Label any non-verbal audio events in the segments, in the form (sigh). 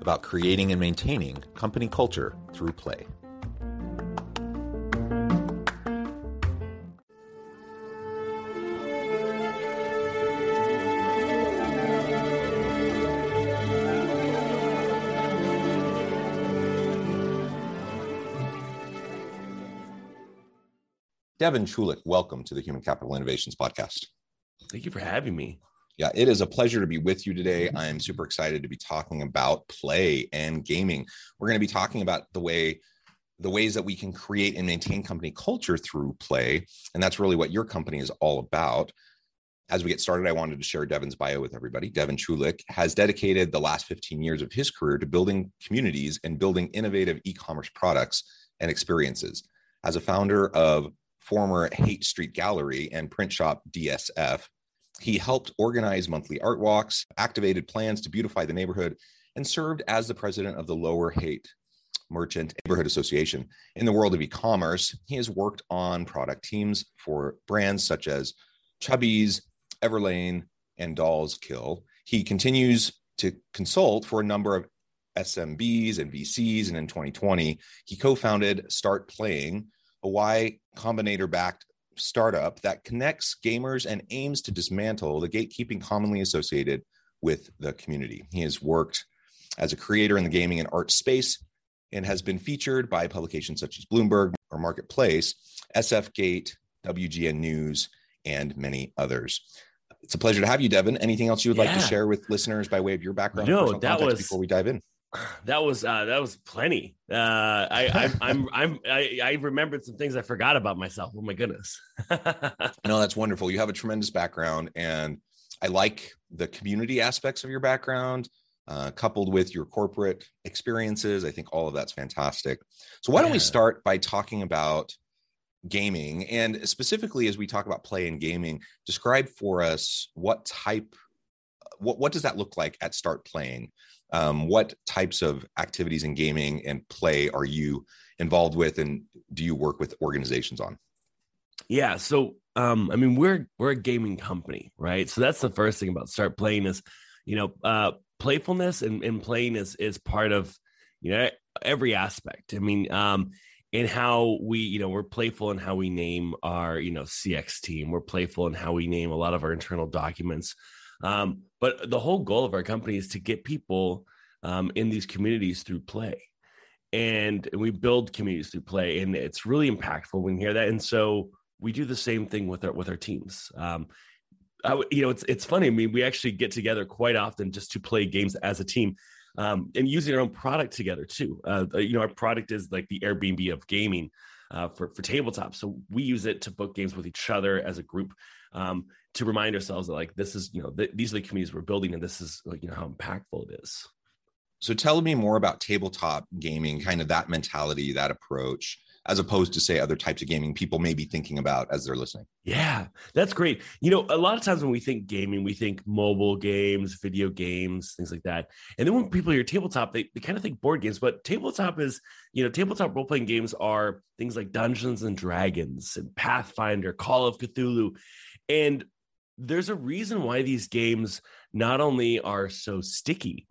about creating and maintaining company culture through play. Devon Chulick, welcome to the Human Capital Innovations Podcast. Thank you for having me. Yeah, it is a pleasure to be with you today. I am super excited to be talking about play and gaming. We're going to be talking about the way the ways that we can create and maintain company culture through play, and that's really what your company is all about. As we get started, I wanted to share Devon's bio with everybody. Devon Chulick has dedicated the last 15 years of his career to building communities and building innovative e-commerce products and experiences. As a founder of former Haight Street Gallery and print shop DSF. He helped organize monthly art walks, activated plans to beautify the neighborhood, and served as the president of the Lower Haight Merchant Neighborhood Association. In the world of e commerce, he has worked on product teams for brands such as Chubbies, Everlane, and Dolls Kill. He continues to consult for a number of SMBs and VCs, and in 2020, he co founded StartPlaying, a Y Combinator backed startup that connects gamers and aims to dismantle the gatekeeping commonly associated with the community. He has worked as a creator in the gaming and art space and has been featured by publications such as Bloomberg or Marketplace, SF Gate, WGN News, and many others. It's a pleasure to have you, Devon. Anything else you would yeah. like to share with listeners by way of your background? No, that was before we dive in that was uh, that was plenty. Uh, I, I (laughs) I'm I'm I, I remembered some things I forgot about myself. Oh my goodness! (laughs) no, that's wonderful. You have a tremendous background, and I like the community aspects of your background, uh, coupled with your corporate experiences. I think all of that's fantastic. So why don't we start by talking about gaming, and specifically as we talk about play and gaming, describe for us what type what, what does that look like at StartPlaying um, what types of activities in gaming and play are you involved with and do you work with organizations on? Yeah so um, i mean we're we're a gaming company right? So that's the first thing about StartPlaying is you know uh, playfulness and, and playing is is part of you know every aspect. I mean um in how we you know we're playful in how we name our you know cx team. We're playful in how we name a lot of our internal documents um, but the whole goal of our company is to get people um, in these communities through play. And we build communities through play, and it's really impactful when you hear that. And so we do the same thing with our with our teams. Um, I, you know, it's it's funny. I mean, we actually get together quite often just to play games as a team, um, and using our own product together too. Uh, you know, our product is like the Airbnb of gaming uh, for for tabletop. So we use it to book games with each other as a group um, to remind ourselves that like this is you know th- these are the communities we're building and this is like you know how impactful it is. So tell me more about tabletop gaming kind of that mentality that approach as opposed to say other types of gaming people may be thinking about as they're listening. Yeah that's great. You know a lot of times when we think gaming we think mobile games video games things like that. And then when people hear tabletop they, they kind of think board games but tabletop is you know tabletop role-playing games are things like dungeons and dragons and pathfinder call of cthulhu. And there's a reason why these games not only are so sticky,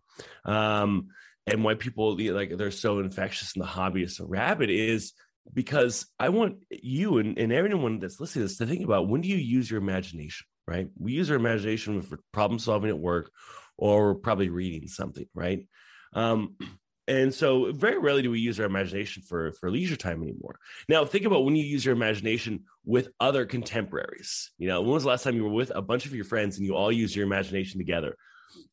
um, and why people like they're so infectious and the hobby is so rabid is because I want you and, and everyone that's listening to this to think about when do you use your imagination? right? We use our imagination for problem solving at work or probably reading something, right? Um, and so very rarely do we use our imagination for for leisure time anymore. Now think about when you use your imagination with other contemporaries. You know, when was the last time you were with a bunch of your friends and you all use your imagination together?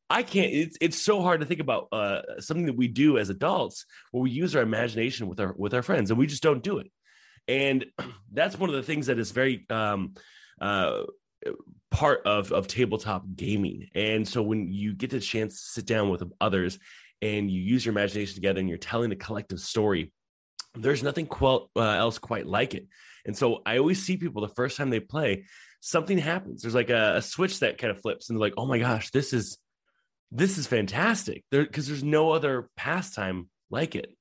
I can't. It's it's so hard to think about uh, something that we do as adults where we use our imagination with our with our friends and we just don't do it. And (clears throat) that's one of the things that is very um, uh, part of of tabletop gaming. And so when you get the chance to sit down with others and you use your imagination together and you're telling a collective story, there's nothing quite, uh, else quite like it. And so I always see people the first time they play, something happens. There's like a, a switch that kind of flips, and they're like, "Oh my gosh, this is this is fantastic!" Because there's no other pastime like it.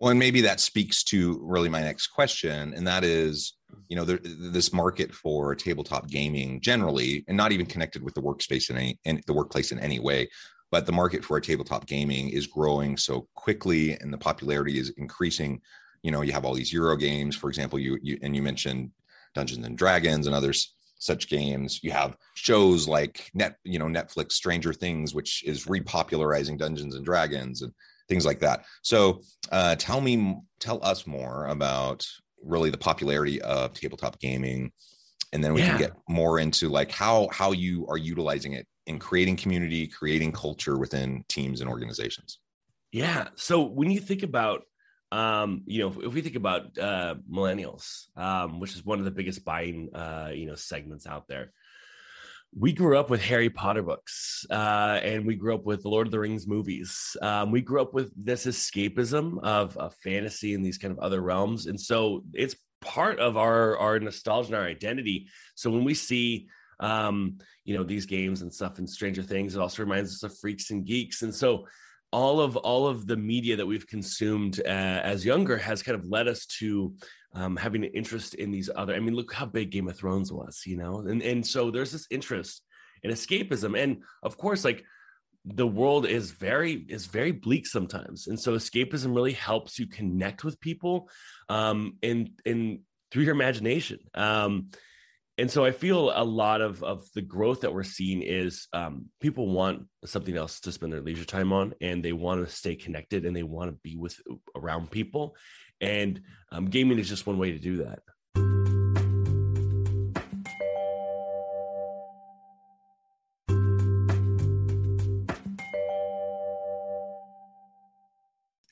Well, and maybe that speaks to really my next question, and that is, you know, there, this market for tabletop gaming generally, and not even connected with the workspace in any, the workplace in any way, but the market for tabletop gaming is growing so quickly, and the popularity is increasing. You know, you have all these Euro games, for example. You, you and you mentioned Dungeons and Dragons and others such games. You have shows like net, you know, Netflix Stranger Things, which is repopularizing Dungeons and Dragons and things like that. So, uh, tell me, tell us more about really the popularity of tabletop gaming, and then we yeah. can get more into like how how you are utilizing it in creating community, creating culture within teams and organizations. Yeah. So when you think about um, you know, if we think about uh, millennials, um, which is one of the biggest buying, uh, you know, segments out there, we grew up with Harry Potter books, uh, and we grew up with the Lord of the Rings movies. Um, we grew up with this escapism of, of fantasy and these kind of other realms, and so it's part of our our nostalgia and our identity. So when we see um, you know these games and stuff and Stranger Things, it also reminds us of Freaks and Geeks, and so all of all of the media that we've consumed uh, as younger has kind of led us to um, having an interest in these other. I mean, look how big Game of Thrones was, you know, and and so there's this interest in escapism, and of course, like the world is very is very bleak sometimes, and so escapism really helps you connect with people, um, and and through your imagination. Um, and so I feel a lot of of the growth that we're seeing is um, people want something else to spend their leisure time on, and they want to stay connected, and they want to be with around people, and um, gaming is just one way to do that.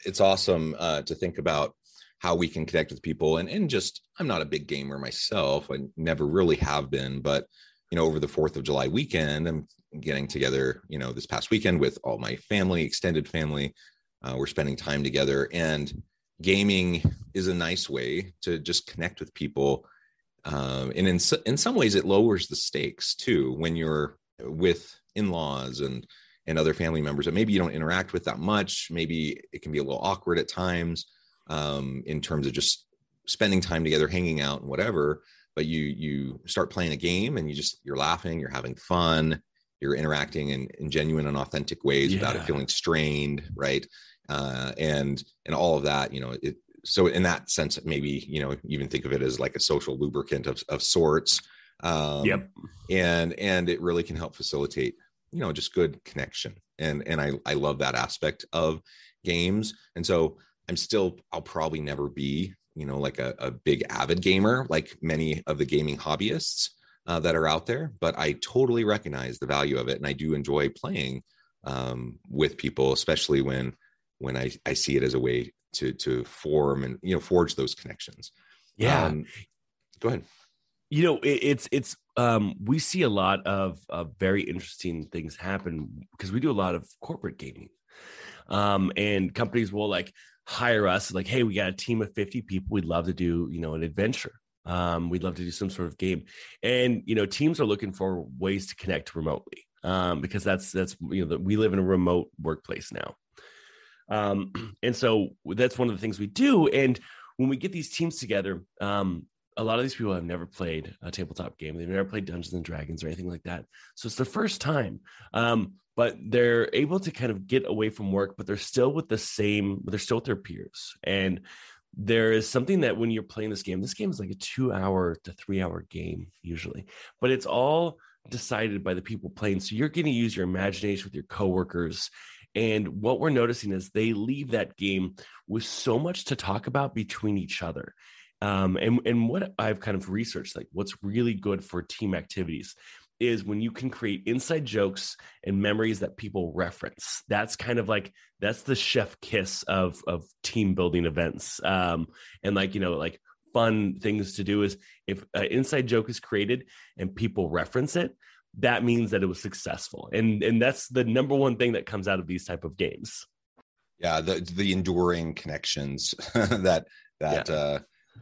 It's awesome uh, to think about how we can connect with people and and just I'm not a big gamer myself. I never really have been, but you know, over the 4th of July weekend, I'm getting together, you know, this past weekend with all my family, extended family. Uh, we're spending time together and gaming is a nice way to just connect with people. Um, and in, in some ways it lowers the stakes too, when you're with in-laws and, and other family members that maybe you don't interact with that much. Maybe it can be a little awkward at times um, in terms of just spending time together, hanging out, and whatever. But you you start playing a game and you just you're laughing, you're having fun, you're interacting in, in genuine and authentic ways yeah. without it feeling strained, right? Uh, and and all of that, you know, it, so in that sense, maybe you know even think of it as like a social lubricant of of sorts. Um, yep. And and it really can help facilitate you know just good connection and and I I love that aspect of games and so I'm still, I'll probably never be, you know, like a, a big avid gamer like many of the gaming hobbyists uh, that are out there, but I totally recognize the value of it. And I do enjoy playing um, with people, especially when, when I, I see it as a way to, to form and, you know, forge those connections. Yeah. Um, go ahead. You know, it, it's, it's, um, we see a lot of, of very interesting things happen because we do a lot of corporate gaming um, and companies will like hire us like hey we got a team of 50 people. We'd love to do you know an adventure. Um, we'd love to do some sort of game. And you know teams are looking for ways to connect remotely um, because that's that's you know the, we live in a remote workplace now. Um, (clears throat) and so that's one of the things we do. And when we get these teams together um, a lot of these people have never played a tabletop game. They've never played dungeons and dragons or anything like that. So it's the first time um, but they're able to kind of get away from work, but they're still with the same, they're still with their peers. And there is something that when you're playing this game, this game is like a two hour to three hour game usually, but it's all decided by the people playing. So you're going to use your imagination with your coworkers. And what we're noticing is they leave that game with so much to talk about between each other. Um, and, and what I've kind of researched, like what's really good for team activities is when you can create inside jokes and memories that people reference. That's kind of like that's the chef kiss of of team building events. Um, and like you know, like fun things to do is if an inside joke is created and people reference it, that means that it was successful. And and that's the number one thing that comes out of these type of games. Yeah, the the enduring connections (laughs) that that yeah. uh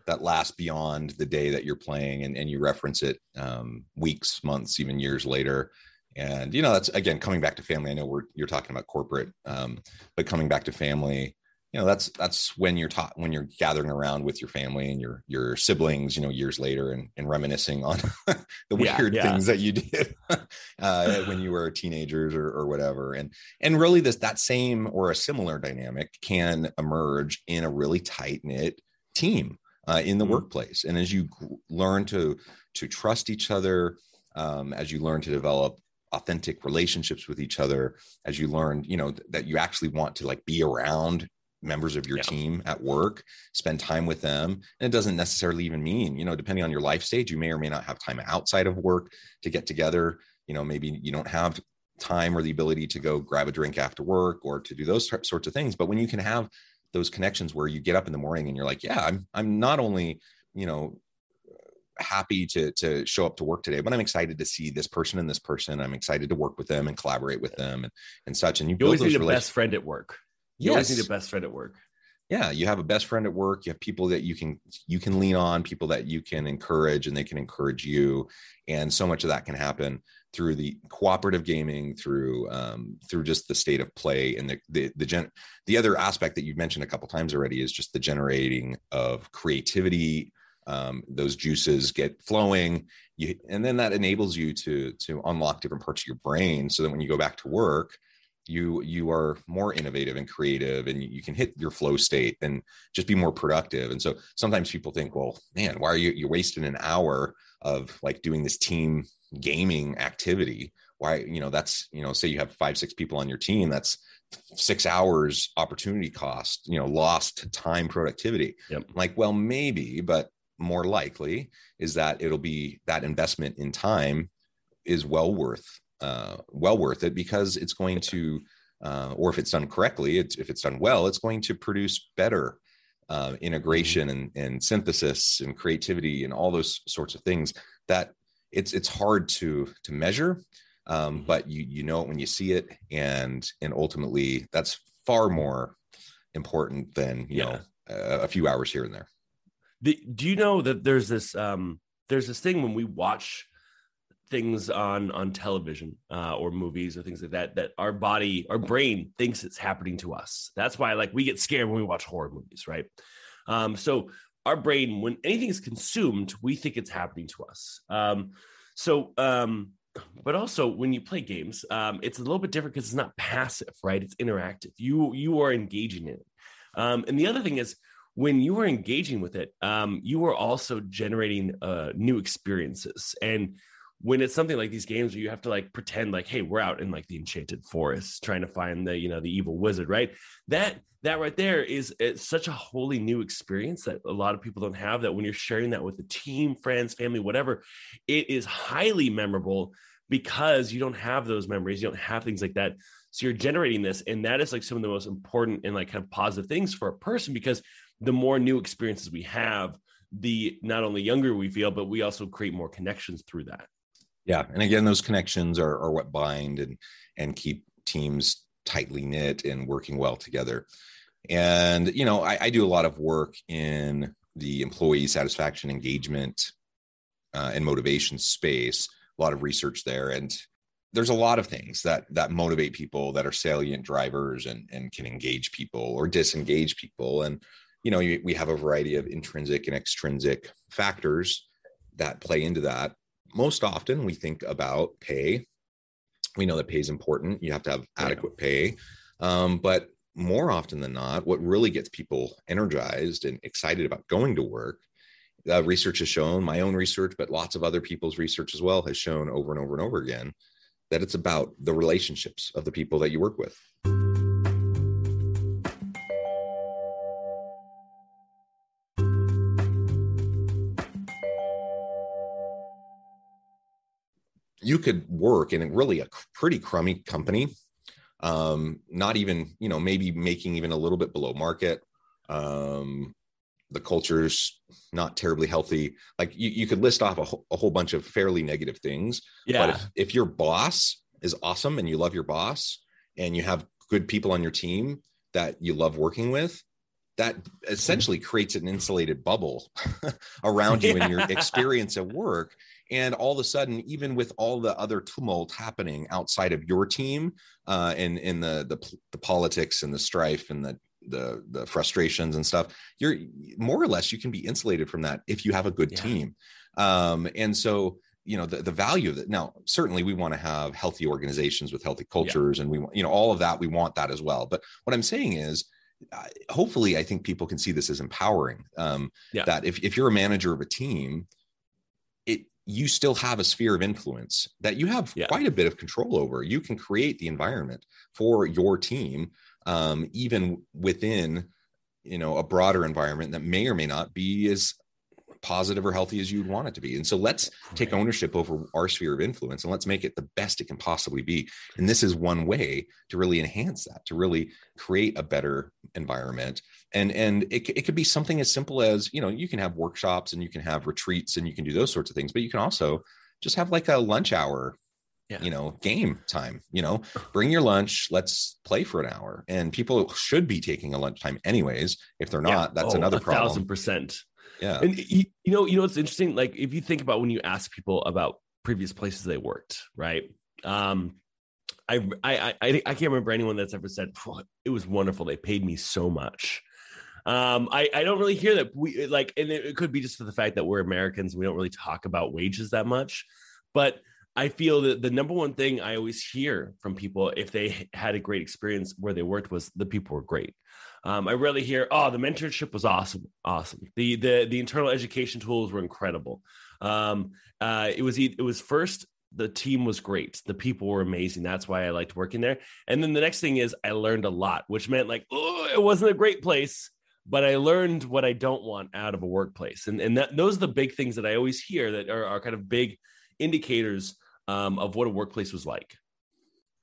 that lasts beyond the day that you're playing and, and you reference it um, weeks months even years later. And you know that's again coming back to family. I know we're you're talking about corporate um, but coming back to family you know that's that's when you're taught when you're gathering around with your family and your your siblings you know years later and, and reminiscing on (laughs) the weird yeah, yeah. things that you did (laughs) uh, when you were teenagers or, or whatever. And and really this that same or a similar dynamic can emerge in a really tight knit team uh, in the mm-hmm. workplace. And as you learn to to trust each other, um, as you learn to develop authentic relationships with each other, as you learn, you know, th- that you actually want to like be around members of your yeah. team at work, spend time with them. And it doesn't necessarily even mean, you know, depending on your life stage, you may or may not have time outside of work to get together. You know, maybe you don't have time or the ability to go grab a drink after work or to do those sorts of things. But when you can have those connections where you get up in the morning and you're like, yeah, I'm I'm not only, you know, happy to to show up to work today, but I'm excited to see this person and this person. I'm excited to work with them and collaborate with them and, and such. And you, you always need a best friend at work. You yes. always need a best friend at work. Yeah, you have a best friend at work. You have people that you can you can lean on, people that you can encourage, and they can encourage you. And so much of that can happen through the cooperative gaming, through um, through just the state of play, and the the the, gen- the other aspect that you've mentioned a couple times already is just the generating of creativity. Um, those juices get flowing, you, and then that enables you to to unlock different parts of your brain, so that when you go back to work, you you are more innovative and creative and you can hit your flow state and just be more productive. And so sometimes people think well man why are you you're wasting an hour of like doing this team gaming activity? Why you know that's you know say you have five six people on your team that's six hours opportunity cost you know lost time productivity. Yep. like well maybe but more likely is that it'll be that investment in time is well worth uh, well worth it because it's going to uh, or if it's done correctly it's if it's done well it's going to produce better uh, integration mm-hmm. and, and synthesis and creativity and all those sorts of things that it's it's hard to to measure um, mm-hmm. but you you know it when you see it and and ultimately that's far more important than you yeah. know a, a few hours here and there the, do you know that there's this um there's this thing when we watch things on on television uh, or movies or things like that that our body our brain thinks it's happening to us that's why like we get scared when we watch horror movies right um, so our brain, when anything is consumed, we think it's happening to us. Um, so, um, but also when you play games, um, it's a little bit different because it's not passive, right? It's interactive. You you are engaging in it. Um, and the other thing is when you are engaging with it, um, you are also generating uh, new experiences. And when it's something like these games where you have to like pretend like hey we're out in like the enchanted forest trying to find the you know the evil wizard right? That that right there is it's such a wholly new experience that a lot of people don't have that when you're sharing that with a team friends family whatever it is highly memorable because you don't have those memories you don't have things like that. So you're generating this and that is like some of the most important and like kind of positive things for a person because the more new experiences we have the not only younger we feel but we also create more connections through that yeah and again those connections are, are what bind and and keep teams tightly knit and working well together. And you know I, I do a lot of work in the employee satisfaction engagement uh, and motivation space a lot of research there. And there's a lot of things that that motivate people that are salient drivers and and can engage people or disengage people. And you know we have a variety of intrinsic and extrinsic factors that play into that most often we think about pay. We know that pay is important. You have to have adequate pay. Um, but more often than not, what really gets people energized and excited about going to work, uh, research has shown, my own research, but lots of other people's research as well, has shown over and over and over again that it's about the relationships of the people that you work with. Could work in a really a pretty crummy company um, not even you know maybe making even a little bit below market um, the culture's not terribly healthy like you, you could list off a, whole, a whole bunch of fairly negative things yeah. but if, if your boss is awesome and you love your boss and you have good people on your team that you love working with that essentially creates an insulated bubble (laughs) around you yeah. and your experience at work and all of a sudden even with all the other tumult happening outside of your team uh, and in the, the the politics and the strife and the the the frustrations and stuff you're more or less you can be insulated from that if you have a good yeah. team um, and so you know the, the value of it now certainly we want to have healthy organizations with healthy cultures yeah. and we want you know all of that we want that as well but what i'm saying is hopefully i think people can see this as empowering um, yeah. that if, if you're a manager of a team it you still have a sphere of influence that you have yeah. quite a bit of control over. You can create the environment for your team, um, even within you know a broader environment that may or may not be as positive or healthy as you'd want it to be. And so let's take ownership over our sphere of influence and let's make it the best it can possibly be. And this is one way to really enhance that, to really create a better environment. And and it, it could be something as simple as, you know, you can have workshops and you can have retreats and you can do those sorts of things, but you can also just have like a lunch hour yeah. you know game time you know bring your lunch let's play for an hour and people should be taking a lunch time anyways if they're not yeah. that's oh, another problem thousand percent yeah. And you, know, you know what's interesting? Like if you think about when you ask people about previous places they worked, right? Um, I I I, I can't remember anyone that's ever said it was wonderful. They paid me so much. Um, I I don't really hear that. We like, and it, it could be just for the fact that we're Americans. We don't really talk about wages that much, but I feel that the number one thing I always hear from people if they had a great experience where they worked was the people were great. Um, I rarely hear, "Oh, the mentorship was awesome, awesome." The the the internal education tools were incredible. Um, uh, it was it was first the team was great, the people were amazing. That's why I liked working there. And then the next thing is I learned a lot, which meant like, oh, it wasn't a great place, but I learned what I don't want out of a workplace. And and that those are the big things that I always hear that are, are kind of big indicators um, of what a workplace was like.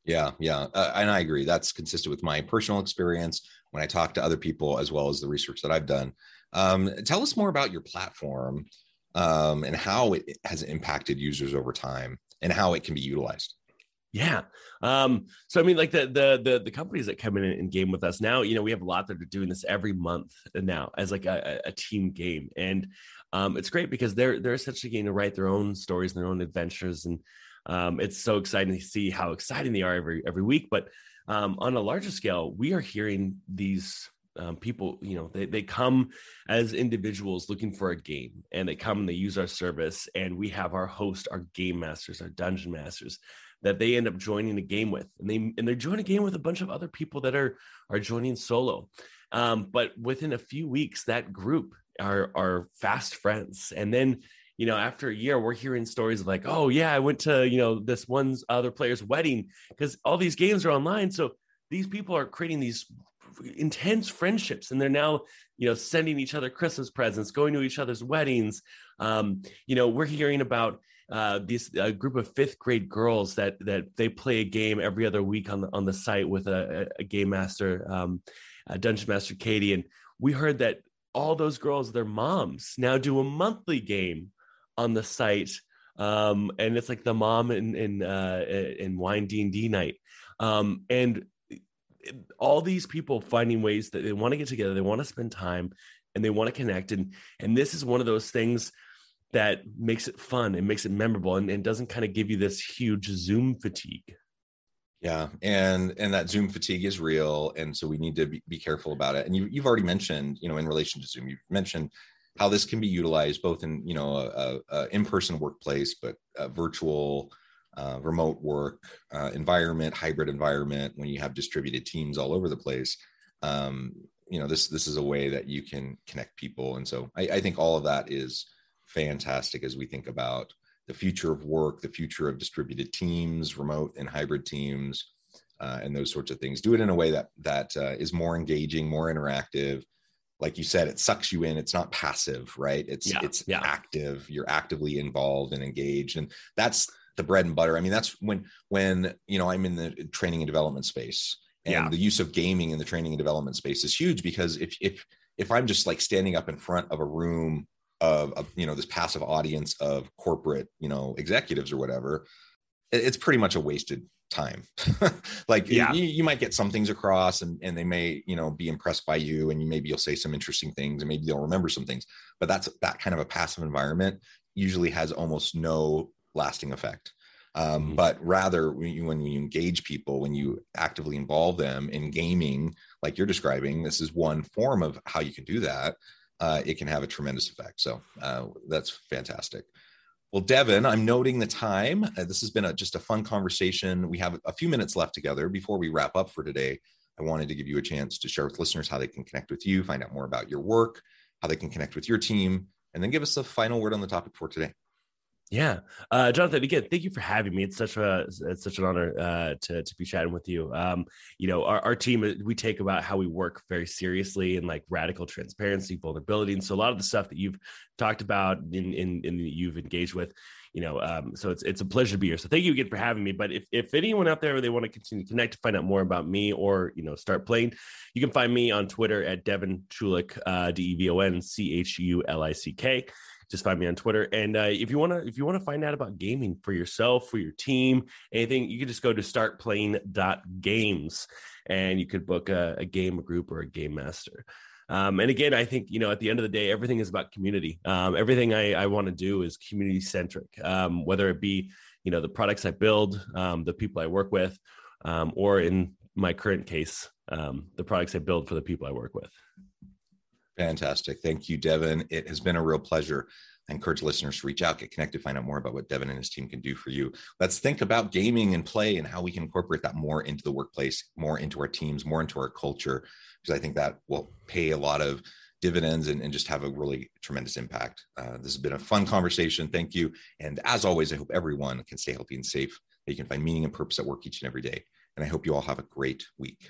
Yeah, yeah, uh, and I agree. That's consistent with my personal experience when I talk to other people, as well as the research that I've done. Um, tell us more about your platform um, and how it has impacted users over time, and how it can be utilized. Yeah. Um, so I mean, like the the the the companies that come in and game with us now, you know, we have a lot that are doing this every month now as like a, a team game, and um, it's great because they're they're essentially getting to write their own stories and their own adventures and um, it's so exciting to see how exciting they are every every week. But um, on a larger scale, we are hearing these um, people, you know, they, they come as individuals looking for a game and they come and they use our service. And we have our host, our game masters, our dungeon masters that they end up joining a game with. And they and they're joining a game with a bunch of other people that are are joining solo. Um, but within a few weeks, that group are are fast friends. And then you know, after a year, we're hearing stories of like, oh yeah, I went to you know this one other player's wedding because all these games are online. So these people are creating these intense friendships, and they're now you know sending each other Christmas presents, going to each other's weddings. Um, you know, we're hearing about uh, this a group of fifth grade girls that that they play a game every other week on the on the site with a, a game master, um, a dungeon master Katie, and we heard that all those girls, their moms now do a monthly game on the site um, and it's like the mom in in uh, in wine D and D night, um, and all these people finding ways that they want to get together, they want to spend time, and they want to connect, and and this is one of those things that makes it fun and makes it memorable, and, and doesn't kind of give you this huge Zoom fatigue. Yeah, and and that Zoom fatigue is real, and so we need to be, be careful about it. And you, you've already mentioned, you know, in relation to Zoom, you've mentioned how this can be utilized both in you know a, a in-person workplace but virtual uh, remote work uh, environment hybrid environment when you have distributed teams all over the place. Um, you know this this is a way that you can connect people. And so I, I think all of that is fantastic as we think about the future of work the future of distributed teams remote and hybrid teams uh, and those sorts of things. Do it in a way that that uh, is more engaging more interactive like you said it sucks you in it's not passive right it's yeah, it's yeah. active you're actively involved and engaged and that's the bread and butter i mean that's when when you know i'm in the training and development space and yeah. the use of gaming in the training and development space is huge because if if if i'm just like standing up in front of a room of, of you know this passive audience of corporate you know executives or whatever it's pretty much a wasted time (laughs) like yeah. you, you, might get some things across and, and they may you know be impressed by you and you maybe you'll say some interesting things and maybe they'll remember some things but that's that kind of a passive environment usually has almost no lasting effect um, mm-hmm. but rather when you, when you engage people when you actively involve them in gaming like you're describing this is one form of how you can do that uh, it can have a tremendous effect so uh, that's fantastic well, Devon, I'm noting the time. Uh, this has been a, just a fun conversation. We have a few minutes left together before we wrap up for today. I wanted to give you a chance to share with listeners how they can connect with you, find out more about your work, how they can connect with your team, and then give us a final word on the topic for today. Yeah, uh, Jonathan. Again, thank you for having me. It's such a it's such an honor uh, to to be chatting with you. Um, you know, our, our team uh, we take about how we work very seriously and like radical transparency, vulnerability, and so a lot of the stuff that you've talked about in in, in you've engaged with, you know, um, so it's it's a pleasure to be here. So thank you again for having me. But if if anyone out there they want to continue to connect to find out more about me or you know StartPlaying, you can find me on Twitter at Devon Chulick, uh, D E V O N C H U L I C K just find me on Twitter. And uh, if you want to, if you want to find out about gaming for yourself, for your team, anything, you can just go to startplaying.games and you could book a, a game, group, or a game master. Um, and again, I think you know at the end of the day, everything is about community. Um, everything I, I want to do is community centric, um, whether it be you know the products I build, um, the people I work with, um, or in my current case, um, the products I build for the people I work with. Fantastic. Thank you, Devon. It has been a real pleasure. I encourage listeners to reach out, get connected, find out more about what Devon and his team can do for you. Let's think about gaming and play and how we can incorporate that more into the workplace, more into our teams, more into our culture, because I think that will pay a lot of dividends and, and just have a really tremendous impact. Uh, this has been a fun conversation. Thank you. And as always, I hope everyone can stay healthy and safe, that you can find meaning and purpose at work each and every day. And I hope you all have a great week.